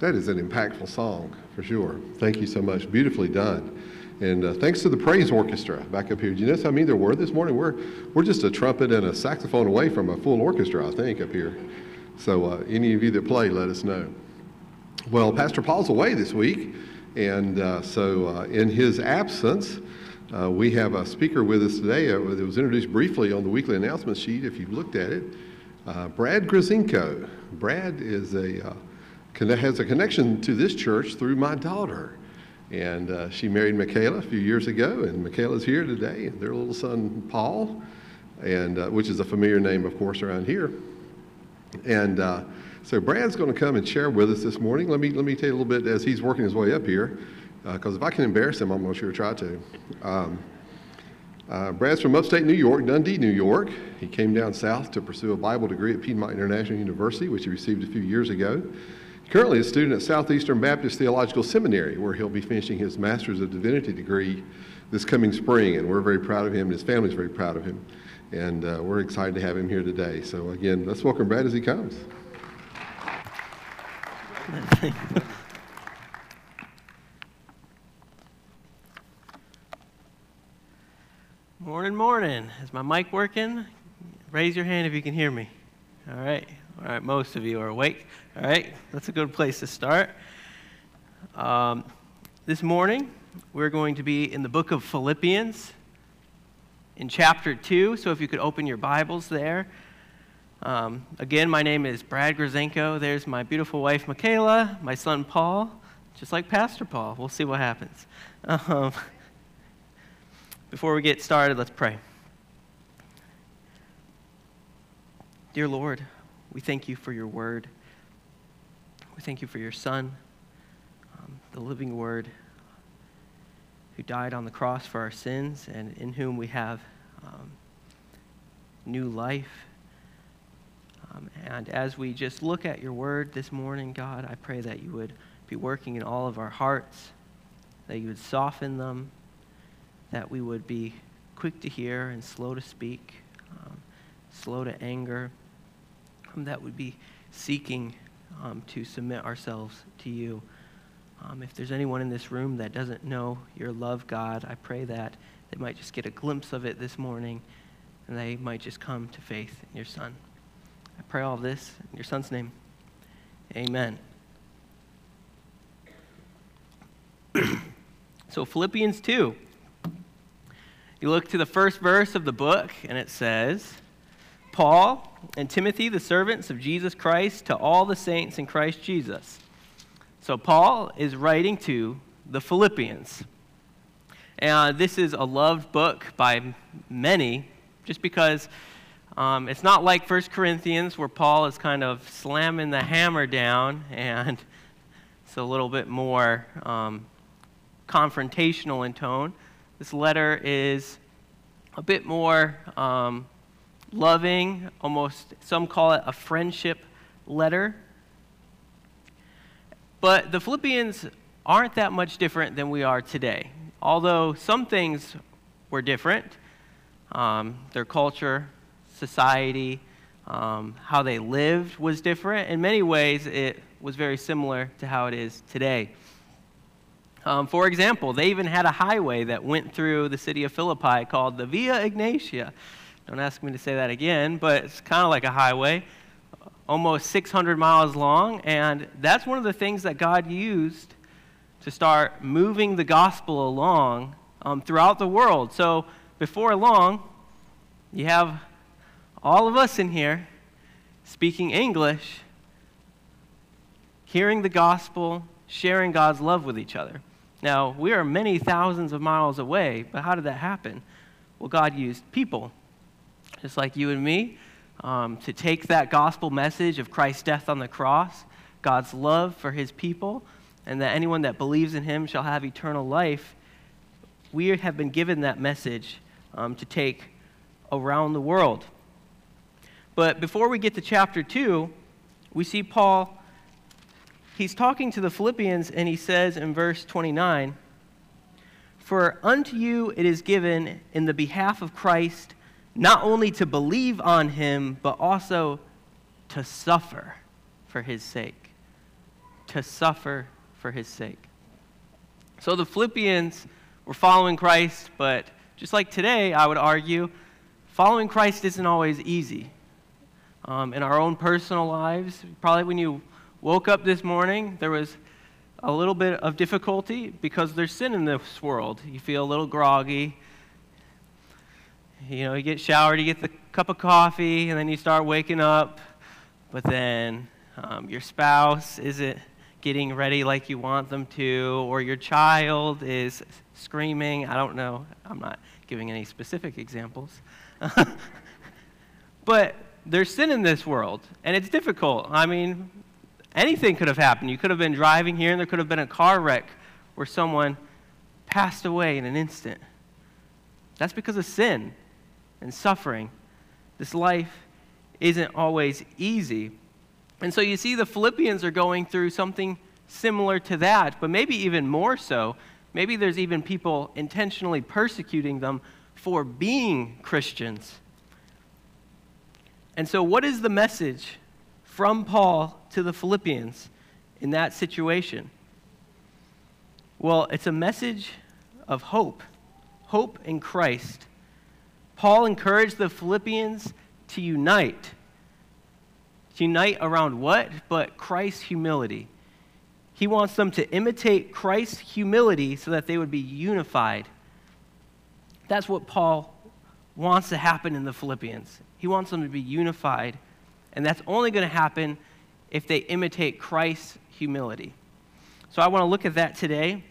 That is an impactful song for sure. Thank you so much. Beautifully done. And uh, thanks to the praise orchestra back up here. Do you notice how many there were this morning? We're, we're just a trumpet and a saxophone away from a full orchestra, I think, up here. So uh, any of you that play, let us know. Well, Pastor Paul's away this week. And uh, so uh, in his absence, uh, we have a speaker with us today. Uh, it was introduced briefly on the weekly announcement sheet if you've looked at it. Brad Grazinko. Brad is a has a connection to this church through my daughter. And uh, she married Michaela a few years ago, and Michaela's here today, and their little son, Paul, and, uh, which is a familiar name, of course, around here. And uh, so Brad's going to come and share with us this morning. Let me, let me tell you a little bit as he's working his way up here, because uh, if I can embarrass him, I'm going to sure try to. Um, uh, Brad's from upstate New York, Dundee, New York. He came down south to pursue a Bible degree at Piedmont International University, which he received a few years ago. Currently a student at Southeastern Baptist Theological Seminary, where he'll be finishing his Master's of Divinity degree this coming spring. And we're very proud of him, and his family's very proud of him. And uh, we're excited to have him here today. So, again, let's welcome Brad as he comes. morning, morning. Is my mic working? Raise your hand if you can hear me. All right. All right, most of you are awake. All right, that's a good place to start. Um, this morning, we're going to be in the book of Philippians in chapter 2. So if you could open your Bibles there. Um, again, my name is Brad Grazenko. There's my beautiful wife, Michaela, my son, Paul, just like Pastor Paul. We'll see what happens. Um, before we get started, let's pray. Dear Lord, we thank you for your word. We thank you for your Son, um, the living Word, who died on the cross for our sins and in whom we have um, new life. Um, and as we just look at your word this morning, God, I pray that you would be working in all of our hearts, that you would soften them, that we would be quick to hear and slow to speak, um, slow to anger, that would be seeking um, to submit ourselves to you. Um, if there's anyone in this room that doesn't know your love, God, I pray that they might just get a glimpse of it this morning and they might just come to faith in your Son. I pray all this in your Son's name. Amen. so, Philippians 2. You look to the first verse of the book, and it says, Paul and Timothy, the servants of Jesus Christ, to all the saints in Christ Jesus. So, Paul is writing to the Philippians. And this is a loved book by many, just because um, it's not like 1 Corinthians, where Paul is kind of slamming the hammer down, and it's a little bit more um, confrontational in tone. This letter is a bit more um, loving, almost, some call it a friendship letter. But the Philippians aren't that much different than we are today. Although some things were different um, their culture, society, um, how they lived was different. In many ways, it was very similar to how it is today. Um, for example, they even had a highway that went through the city of Philippi called the Via Egnatia. Don't ask me to say that again, but it's kind of like a highway, almost 600 miles long. And that's one of the things that God used to start moving the gospel along um, throughout the world. So before long, you have all of us in here speaking English, hearing the gospel, sharing God's love with each other. Now, we are many thousands of miles away, but how did that happen? Well, God used people just like you and me, um, to take that gospel message of Christ's death on the cross, God's love for his people, and that anyone that believes in him shall have eternal life. We have been given that message um, to take around the world. But before we get to chapter 2, we see Paul, he's talking to the Philippians, and he says in verse 29 For unto you it is given in the behalf of Christ not only to believe on him, but also to suffer for his sake. to suffer for his sake. So the Philippians were following Christ, but just like today, I would argue, following Christ isn't always easy. Um, in our own personal lives, probably when you woke up this morning, there was a little bit of difficulty because there's sin in this world. You feel a little groggy. You know, you get showered, you get the cup of coffee, and then you start waking up, but then um, your spouse isn't getting ready like you want them to, or your child is screaming. I don't know. I'm not giving any specific examples. but there's sin in this world, and it's difficult. I mean, anything could have happened. You could have been driving here, and there could have been a car wreck where someone passed away in an instant. That's because of sin and suffering. This life isn't always easy. And so you see, the Philippians are going through something similar to that, but maybe even more so. Maybe there's even people intentionally persecuting them for being Christians. And so, what is the message from Paul to the Philippians in that situation? Well, it's a message of hope, hope in Christ. Paul encouraged the Philippians to unite. To unite around what? But Christ's humility. He wants them to imitate Christ's humility so that they would be unified. That's what Paul wants to happen in the Philippians. He wants them to be unified, and that's only going to happen if they imitate Christ's humility. So I want to look at that today.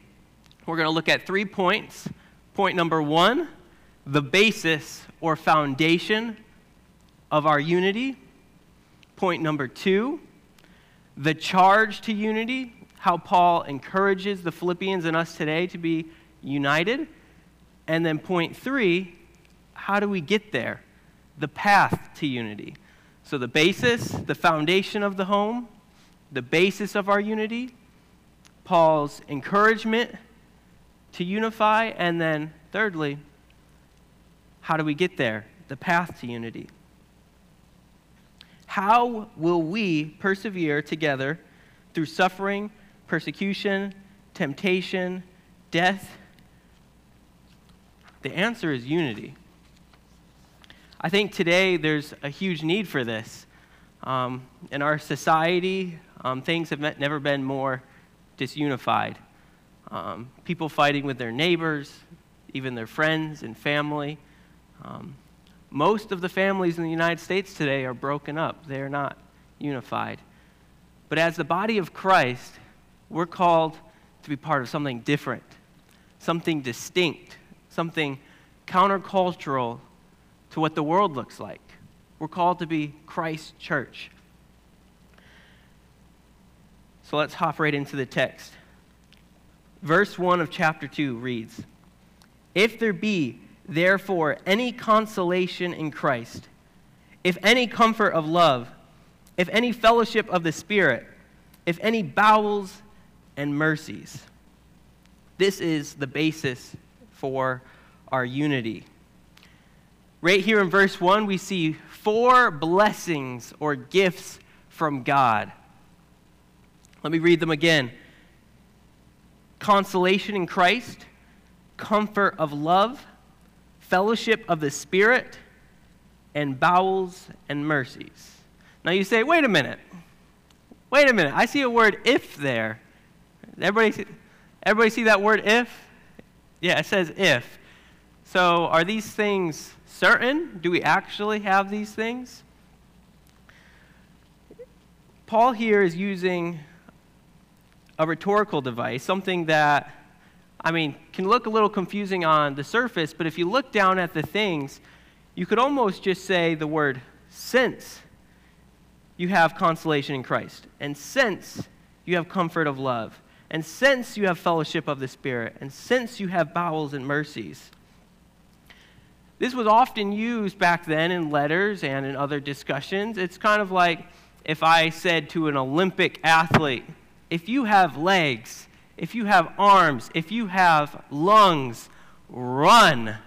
We're going to look at three points. Point number one the basis or foundation of our unity. Point number two, the charge to unity, how Paul encourages the Philippians and us today to be united. And then point three, how do we get there? The path to unity. So the basis, the foundation of the home, the basis of our unity, Paul's encouragement to unify, and then thirdly, how do we get there? The path to unity. How will we persevere together through suffering, persecution, temptation, death? The answer is unity. I think today there's a huge need for this. Um, in our society, um, things have never been more disunified. Um, people fighting with their neighbors, even their friends and family. Um, most of the families in the United States today are broken up, they are not unified. But as the body of Christ, we're called to be part of something different, something distinct, something countercultural to what the world looks like. We're called to be Christ's church. So let's hop right into the text. Verse 1 of chapter 2 reads If there be therefore, any consolation in Christ, if any comfort of love, if any fellowship of the Spirit, if any bowels and mercies. This is the basis for our unity. Right here in verse 1, we see four blessings or gifts from God. Let me read them again consolation in Christ, comfort of love fellowship of the Spirit, and bowels and mercies. Now you say, wait a minute. Wait a minute. I see a word if there. Everybody see, everybody see that word if? Yeah, it says if. So are these things certain? Do we actually have these things? Paul here is using a rhetorical device, something that I mean, can look a little confusing on the surface, but if you look down at the things, you could almost just say the word since you have consolation in Christ, and since you have comfort of love, and since you have fellowship of the Spirit, and since you have bowels and mercies. This was often used back then in letters and in other discussions. It's kind of like if I said to an Olympic athlete, if you have legs, if you have arms, if you have lungs, run.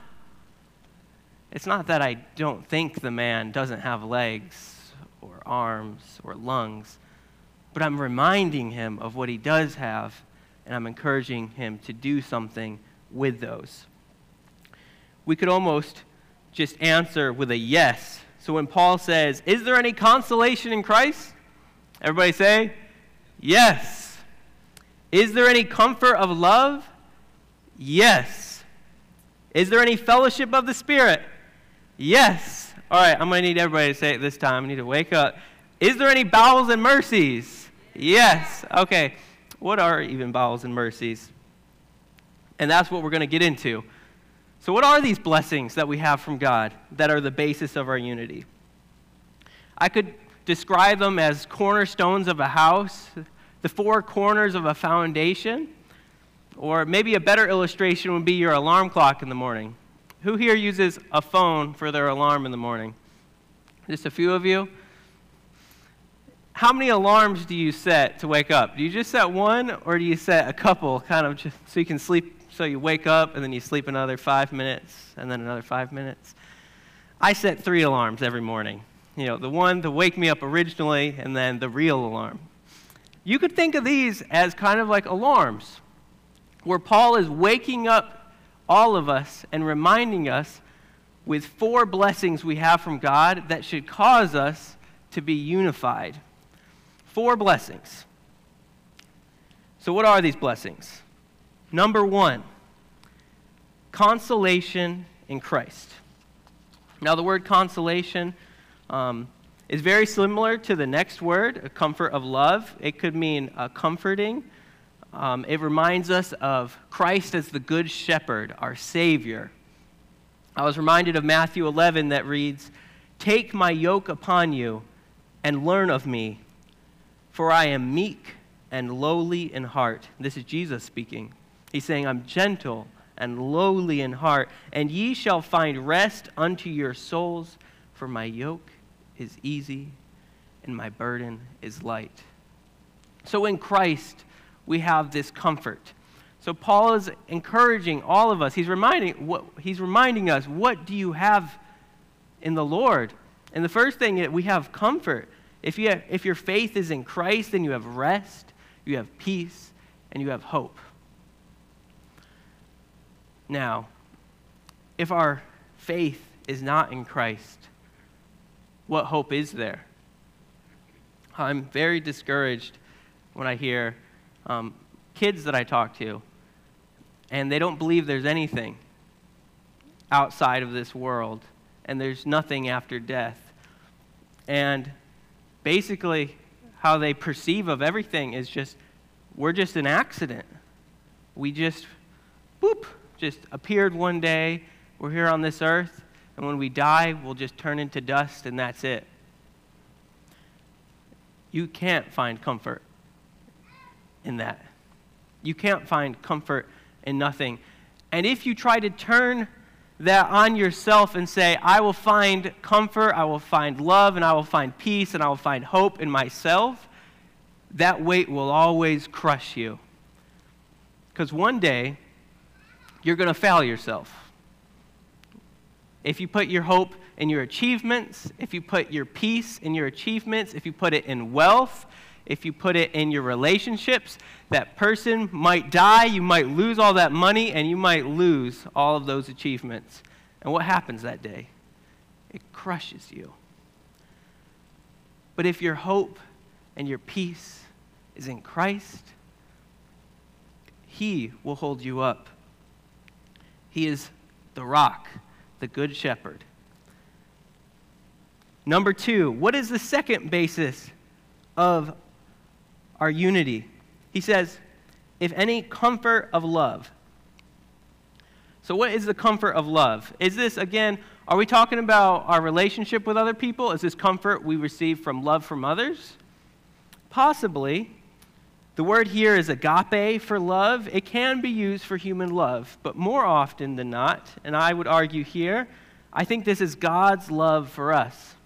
It's not that I don't think the man doesn't have legs or arms or lungs, but I'm reminding him of what he does have, and I'm encouraging him to do something with those. We could almost just answer with a yes. So when Paul says, Is there any consolation in Christ? Everybody say, Yes. Is there any comfort of love? Yes. Is there any fellowship of the Spirit? Yes. All right, I'm going to need everybody to say it this time. I need to wake up. Is there any bowels and mercies? Yes. Okay. What are even bowels and mercies? And that's what we're going to get into. So, what are these blessings that we have from God that are the basis of our unity? I could describe them as cornerstones of a house, the four corners of a foundation, or maybe a better illustration would be your alarm clock in the morning. Who here uses a phone for their alarm in the morning? Just a few of you? How many alarms do you set to wake up? Do you just set one, or do you set a couple, kind of just so you can sleep so you wake up and then you sleep another five minutes and then another five minutes. I set three alarms every morning. You know, the one to wake me up originally and then the real alarm. You could think of these as kind of like alarms, where Paul is waking up all of us and reminding us with four blessings we have from God that should cause us to be unified. Four blessings. So, what are these blessings? Number one, consolation in Christ. Now, the word consolation um, is very similar to the next word, a comfort of love. It could mean a comforting. Um, it reminds us of Christ as the good shepherd, our Savior. I was reminded of Matthew 11 that reads, Take my yoke upon you and learn of me, for I am meek and lowly in heart. This is Jesus speaking. He's saying, I'm gentle and lowly in heart, and ye shall find rest unto your souls, for my yoke is easy and my burden is light. So in Christ, we have this comfort. So Paul is encouraging all of us. He's reminding, what, he's reminding us, what do you have in the Lord? And the first thing is we have comfort. If, you have, if your faith is in Christ, then you have rest, you have peace, and you have hope. Now, if our faith is not in Christ, what hope is there? I'm very discouraged when I hear um, kids that I talk to, and they don't believe there's anything outside of this world, and there's nothing after death. And basically, how they perceive of everything is just, we're just an accident. We just, boop, just appeared one day. We're here on this earth, and when we die, we'll just turn into dust, and that's it. You can't find comfort in that. You can't find comfort in nothing. And if you try to turn that on yourself and say, I will find comfort, I will find love, and I will find peace, and I will find hope in myself, that weight will always crush you. Because one day, you're going to fail yourself. If you put your hope in your achievements, if you put your peace in your achievements, if you put it in wealth, if you put it in your relationships, that person might die, you might lose all that money, and you might lose all of those achievements. And what happens that day? It crushes you. But if your hope and your peace is in Christ, He will hold you up he is the rock, the good shepherd. Number two, what is the second basis of our unity? He says, if any comfort of love. So, what is the comfort of love? Is this, again, are we talking about our relationship with other people? Is this comfort we receive from love from others? Possibly. The word here is agape for love. It can be used for human love, but more often than not, and I would argue here, I think this is God's love for us.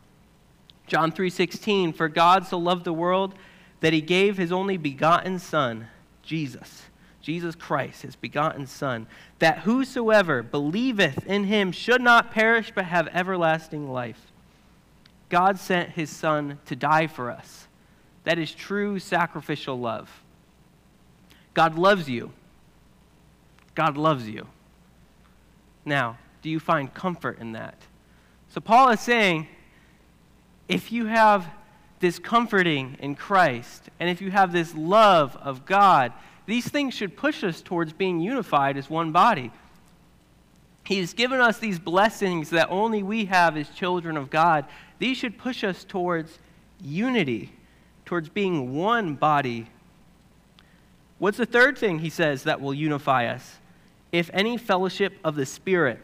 John 3:16 For God so loved the world that he gave his only begotten son, Jesus, Jesus Christ, his begotten son, that whosoever believeth in him should not perish but have everlasting life. God sent his son to die for us That is true sacrificial love. God loves you. God loves you. Now, do you find comfort in that? So, Paul is saying if you have this comforting in Christ, and if you have this love of God, these things should push us towards being unified as one body. He's given us these blessings that only we have as children of God. These should push us towards unity, towards being one body. What's the third thing he says that will unify us? If any fellowship of the Spirit.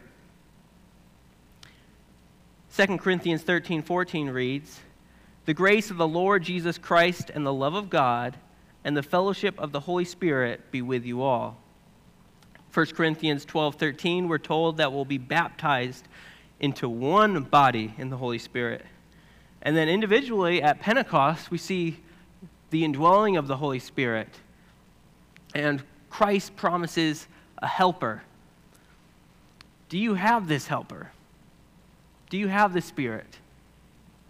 2 Corinthians 13 14 reads, The grace of the Lord Jesus Christ and the love of God and the fellowship of the Holy Spirit be with you all. 1 Corinthians 12 13, we're told that we'll be baptized into one body in the Holy Spirit. And then individually at Pentecost, we see the indwelling of the Holy Spirit. And Christ promises a helper. Do you have this helper? Do you have the Spirit?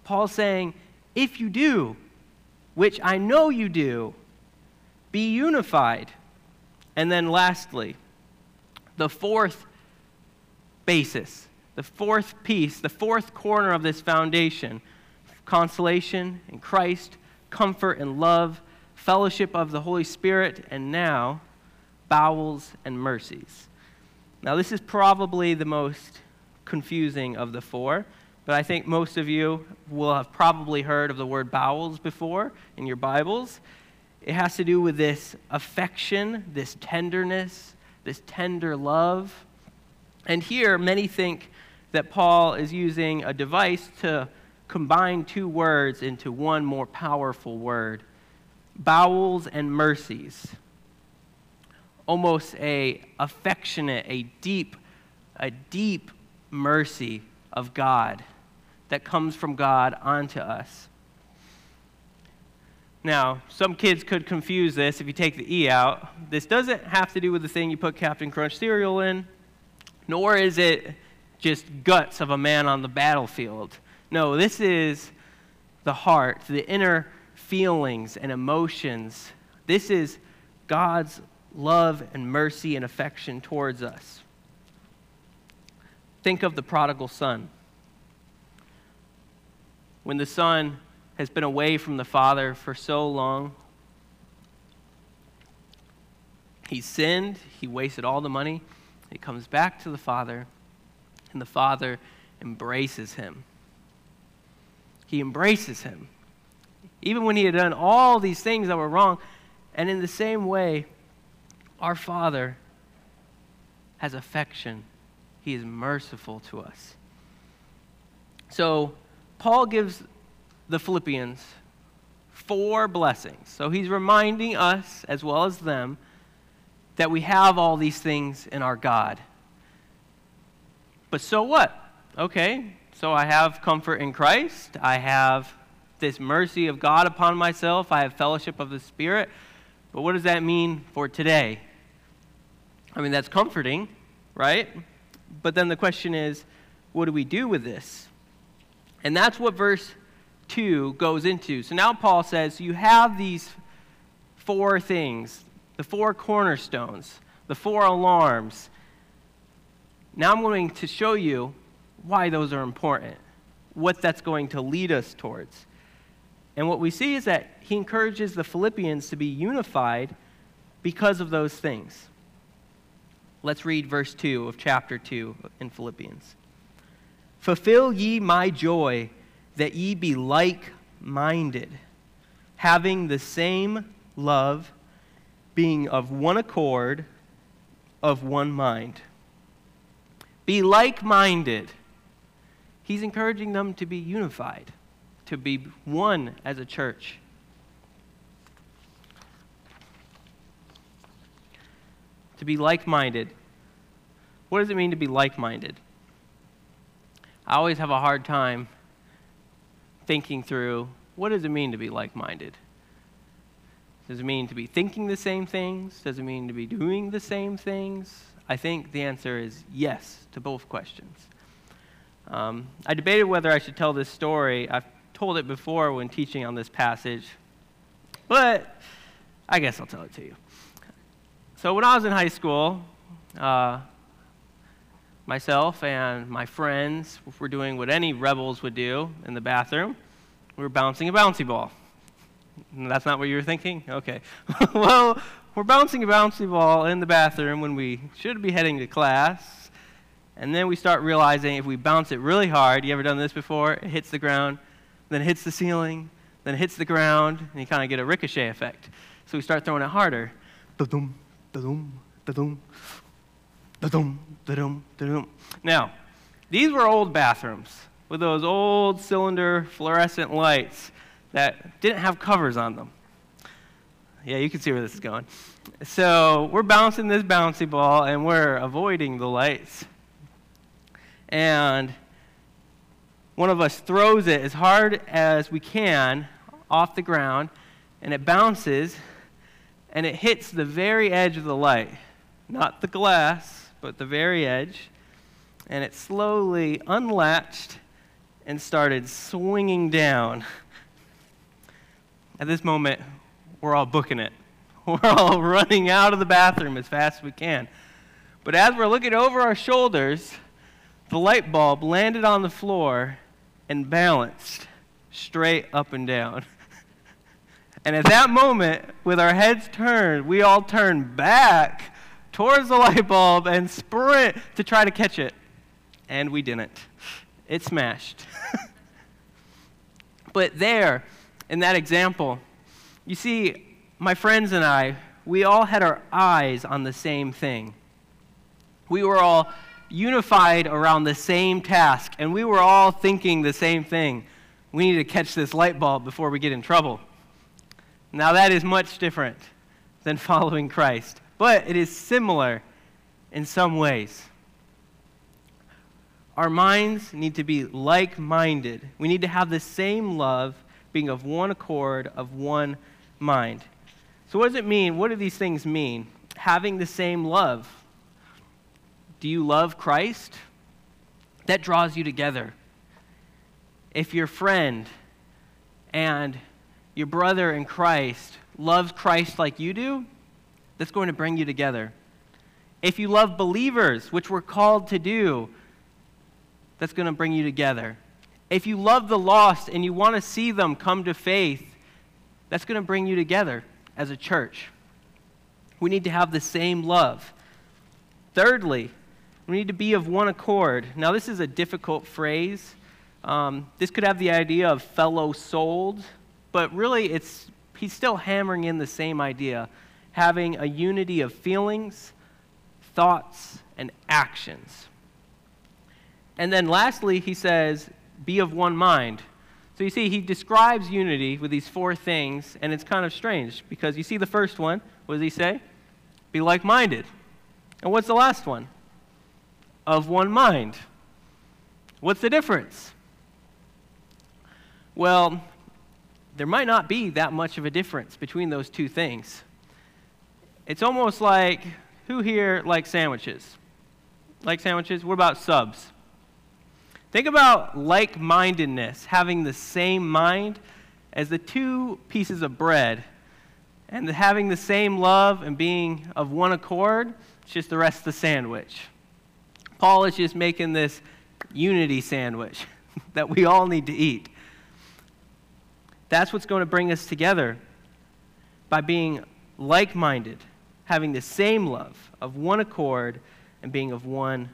Paul's saying, if you do, which I know you do, be unified. And then lastly, the fourth basis, the fourth piece, the fourth corner of this foundation consolation in Christ, comfort and love, fellowship of the Holy Spirit, and now bowels and mercies. Now, this is probably the most confusing of the four, but I think most of you will have probably heard of the word bowels before in your Bibles. It has to do with this affection, this tenderness, this tender love. And here, many think that Paul is using a device to combine two words into one more powerful word bowels and mercies. Almost a affectionate a deep a deep mercy of god that comes from god onto us. Now some kids could confuse this if you take the e out. This doesn't have to do with the thing you put captain crunch cereal in nor is it just guts of a man on the battlefield. No, this is the heart, the inner feelings and emotions. This is God's love and mercy and affection towards us. Think of the prodigal son. When the son has been away from the father for so long, he sinned, he wasted all the money. He comes back to the father, and the father embraces him he embraces him. Even when he had done all these things that were wrong. And in the same way, our Father has affection, He is merciful to us. So, Paul gives the Philippians four blessings. So, he's reminding us, as well as them, that we have all these things in our God. But so what? Okay, so I have comfort in Christ. I have this mercy of God upon myself. I have fellowship of the Spirit. But what does that mean for today? I mean, that's comforting, right? But then the question is, what do we do with this? And that's what verse 2 goes into. So now Paul says, You have these four things, the four cornerstones, the four alarms. Now I'm going to show you why those are important, what that's going to lead us towards. And what we see is that he encourages the Philippians to be unified because of those things. Let's read verse 2 of chapter 2 in Philippians. Fulfill ye my joy, that ye be like minded, having the same love, being of one accord, of one mind. Be like minded He's encouraging them to be unified, to be one as a church. To be like minded. What does it mean to be like minded? I always have a hard time thinking through what does it mean to be like minded? Does it mean to be thinking the same things? Does it mean to be doing the same things? I think the answer is yes to both questions. Um, I debated whether I should tell this story. I've told it before when teaching on this passage. but I guess I'll tell it to you. So when I was in high school, uh, myself and my friends were doing what any rebels would do in the bathroom. We were bouncing a bouncy ball. That's not what you were thinking? Okay. well, we're bouncing a bouncy ball in the bathroom when we should be heading to class. And then we start realizing if we bounce it really hard, you ever done this before? It hits the ground, then it hits the ceiling, then it hits the ground, and you kind of get a ricochet effect. So we start throwing it harder. Da-dum, da-dum, da-dum, da-dum, da-dum, da-dum. Now, these were old bathrooms with those old cylinder fluorescent lights that didn't have covers on them. Yeah, you can see where this is going. So we're bouncing this bouncy ball and we're avoiding the lights. And one of us throws it as hard as we can off the ground, and it bounces and it hits the very edge of the light. Not the glass, but the very edge. And it slowly unlatched and started swinging down. At this moment, we're all booking it. We're all running out of the bathroom as fast as we can. But as we're looking over our shoulders, the light bulb landed on the floor and balanced straight up and down. And at that moment, with our heads turned, we all turned back towards the light bulb and sprint to try to catch it. And we didn't. It smashed. but there, in that example, you see, my friends and I, we all had our eyes on the same thing. We were all unified around the same task, and we were all thinking the same thing. We need to catch this light bulb before we get in trouble. Now, that is much different than following Christ, but it is similar in some ways. Our minds need to be like minded. We need to have the same love, being of one accord, of one mind. So, what does it mean? What do these things mean? Having the same love. Do you love Christ? That draws you together. If your friend and your brother in Christ loves Christ like you do, that's going to bring you together. If you love believers, which we're called to do, that's going to bring you together. If you love the lost and you want to see them come to faith, that's going to bring you together as a church. We need to have the same love. Thirdly, we need to be of one accord. Now, this is a difficult phrase. Um, this could have the idea of fellow souled but really, it's, he's still hammering in the same idea having a unity of feelings, thoughts, and actions. And then lastly, he says, be of one mind. So you see, he describes unity with these four things, and it's kind of strange because you see the first one, what does he say? Be like minded. And what's the last one? Of one mind. What's the difference? Well, there might not be that much of a difference between those two things. It's almost like who here likes sandwiches? Like sandwiches? What about subs? Think about like mindedness, having the same mind as the two pieces of bread, and having the same love and being of one accord. It's just the rest of the sandwich. Paul is just making this unity sandwich that we all need to eat. That's what's going to bring us together by being like minded, having the same love, of one accord, and being of one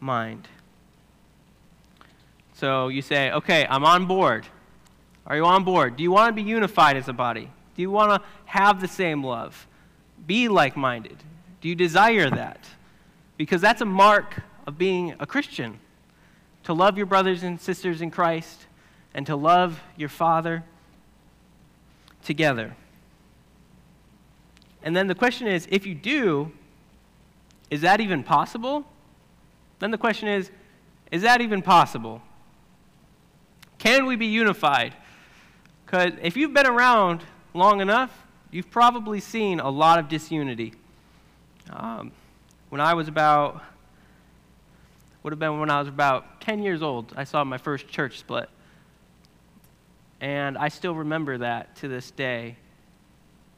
mind. So you say, okay, I'm on board. Are you on board? Do you want to be unified as a body? Do you want to have the same love? Be like minded? Do you desire that? Because that's a mark of being a Christian. To love your brothers and sisters in Christ and to love your Father together. And then the question is if you do, is that even possible? Then the question is is that even possible? Can we be unified? Because if you've been around long enough, you've probably seen a lot of disunity. Um, when I was about, would have been when I was about 10 years old, I saw my first church split. And I still remember that to this day.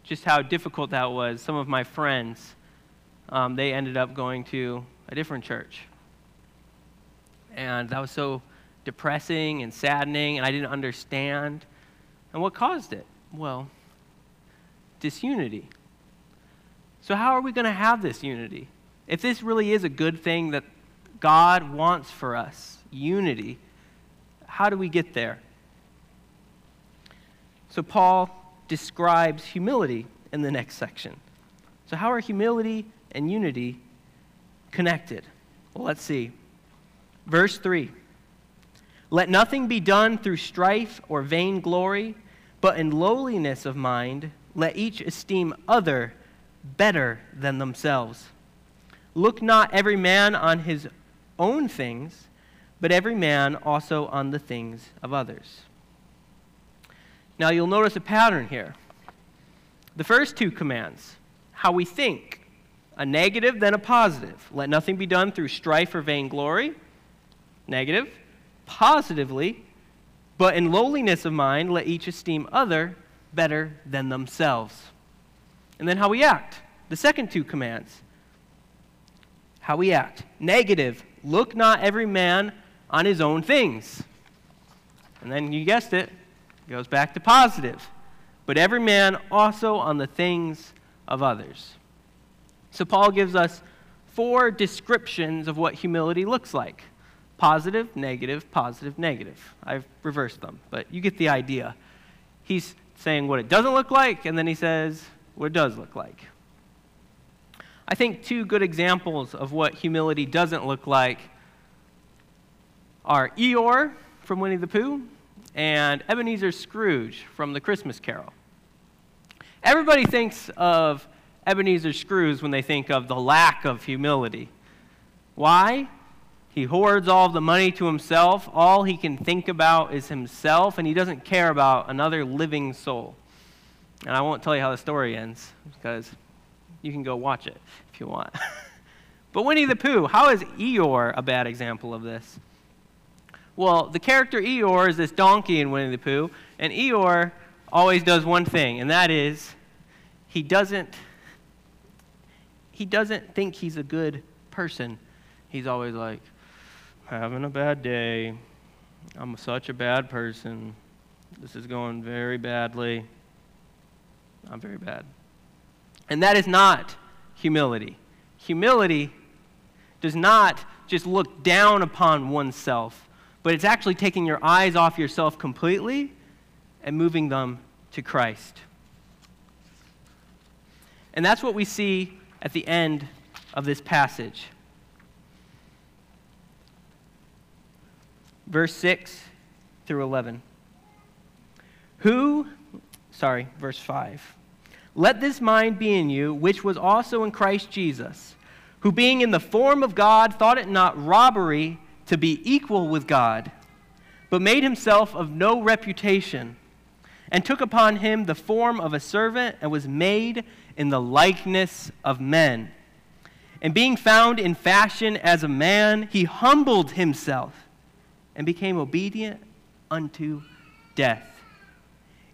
just how difficult that was. Some of my friends, um, they ended up going to a different church. And that was so depressing and saddening, and I didn't understand. And what caused it? Well, disunity. So, how are we going to have this unity? If this really is a good thing that God wants for us, unity, how do we get there? So, Paul describes humility in the next section. So, how are humility and unity connected? Well, let's see. Verse 3 Let nothing be done through strife or vainglory, but in lowliness of mind, let each esteem other better than themselves. Look not every man on his own things, but every man also on the things of others. Now you'll notice a pattern here. The first two commands, how we think, a negative, then a positive. Let nothing be done through strife or vainglory. Negative. Positively, but in lowliness of mind, let each esteem other better than themselves. And then how we act. The second two commands. How we act. Negative. Look not every man on his own things. And then you guessed it, it goes back to positive. But every man also on the things of others. So Paul gives us four descriptions of what humility looks like positive, negative, positive, negative. I've reversed them, but you get the idea. He's saying what it doesn't look like, and then he says what it does look like. I think two good examples of what humility doesn't look like are Eeyore from Winnie the Pooh and Ebenezer Scrooge from The Christmas Carol. Everybody thinks of Ebenezer Scrooge when they think of the lack of humility. Why? He hoards all the money to himself. All he can think about is himself, and he doesn't care about another living soul. And I won't tell you how the story ends because you can go watch it if you want. but Winnie the Pooh, how is Eeyore a bad example of this? Well, the character Eeyore is this donkey in Winnie the Pooh, and Eeyore always does one thing, and that is he doesn't he doesn't think he's a good person. He's always like, having a bad day. I'm such a bad person. This is going very badly. I'm very bad. And that is not humility. Humility does not just look down upon oneself, but it's actually taking your eyes off yourself completely and moving them to Christ. And that's what we see at the end of this passage. verse 6 through 11. Who, sorry, verse 5. Let this mind be in you, which was also in Christ Jesus, who being in the form of God thought it not robbery to be equal with God, but made himself of no reputation, and took upon him the form of a servant, and was made in the likeness of men. And being found in fashion as a man, he humbled himself and became obedient unto death.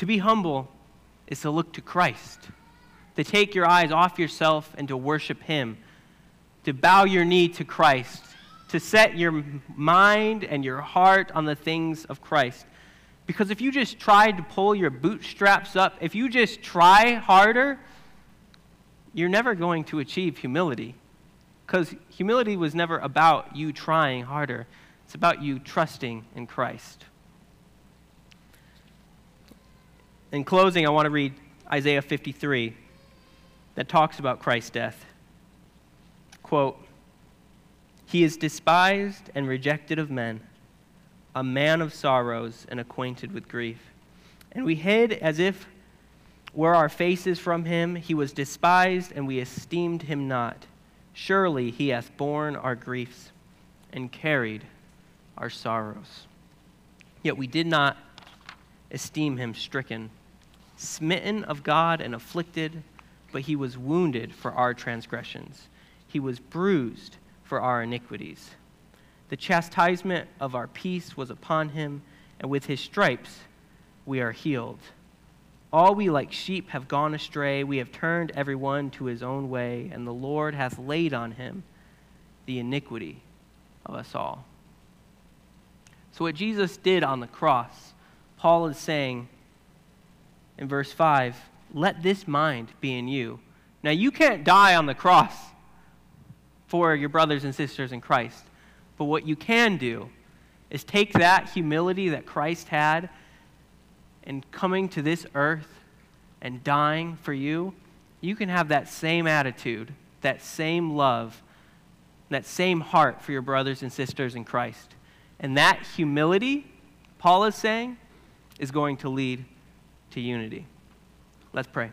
To be humble is to look to Christ, to take your eyes off yourself and to worship Him, to bow your knee to Christ, to set your mind and your heart on the things of Christ. Because if you just try to pull your bootstraps up, if you just try harder, you're never going to achieve humility. Because humility was never about you trying harder, it's about you trusting in Christ. In closing, I want to read Isaiah 53 that talks about Christ's death. Quote, He is despised and rejected of men, a man of sorrows and acquainted with grief. And we hid as if were our faces from him. He was despised, and we esteemed him not. Surely he hath borne our griefs and carried our sorrows. Yet we did not esteem him stricken, smitten of God, and afflicted, but he was wounded for our transgressions, he was bruised for our iniquities. The chastisement of our peace was upon him, and with his stripes we are healed. All we like sheep have gone astray. We have turned every one to his own way, and the Lord hath laid on him the iniquity of us all. So, what Jesus did on the cross, Paul is saying in verse 5 let this mind be in you. Now, you can't die on the cross for your brothers and sisters in Christ, but what you can do is take that humility that Christ had and coming to this earth and dying for you, you can have that same attitude, that same love, that same heart for your brothers and sisters in Christ. And that humility, Paul is saying, is going to lead to unity. Let's pray.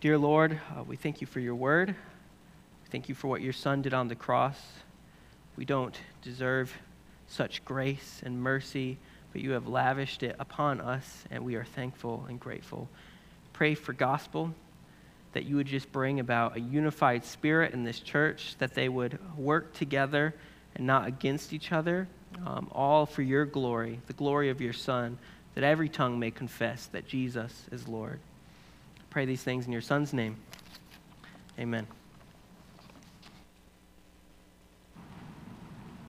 Dear Lord, uh, we thank you for your word. Thank you for what your son did on the cross. We don't deserve such grace and mercy, but you have lavished it upon us, and we are thankful and grateful. Pray for gospel, that you would just bring about a unified spirit in this church, that they would work together and not against each other, um, all for your glory, the glory of your Son, that every tongue may confess that Jesus is Lord. I pray these things in your Son's name. Amen.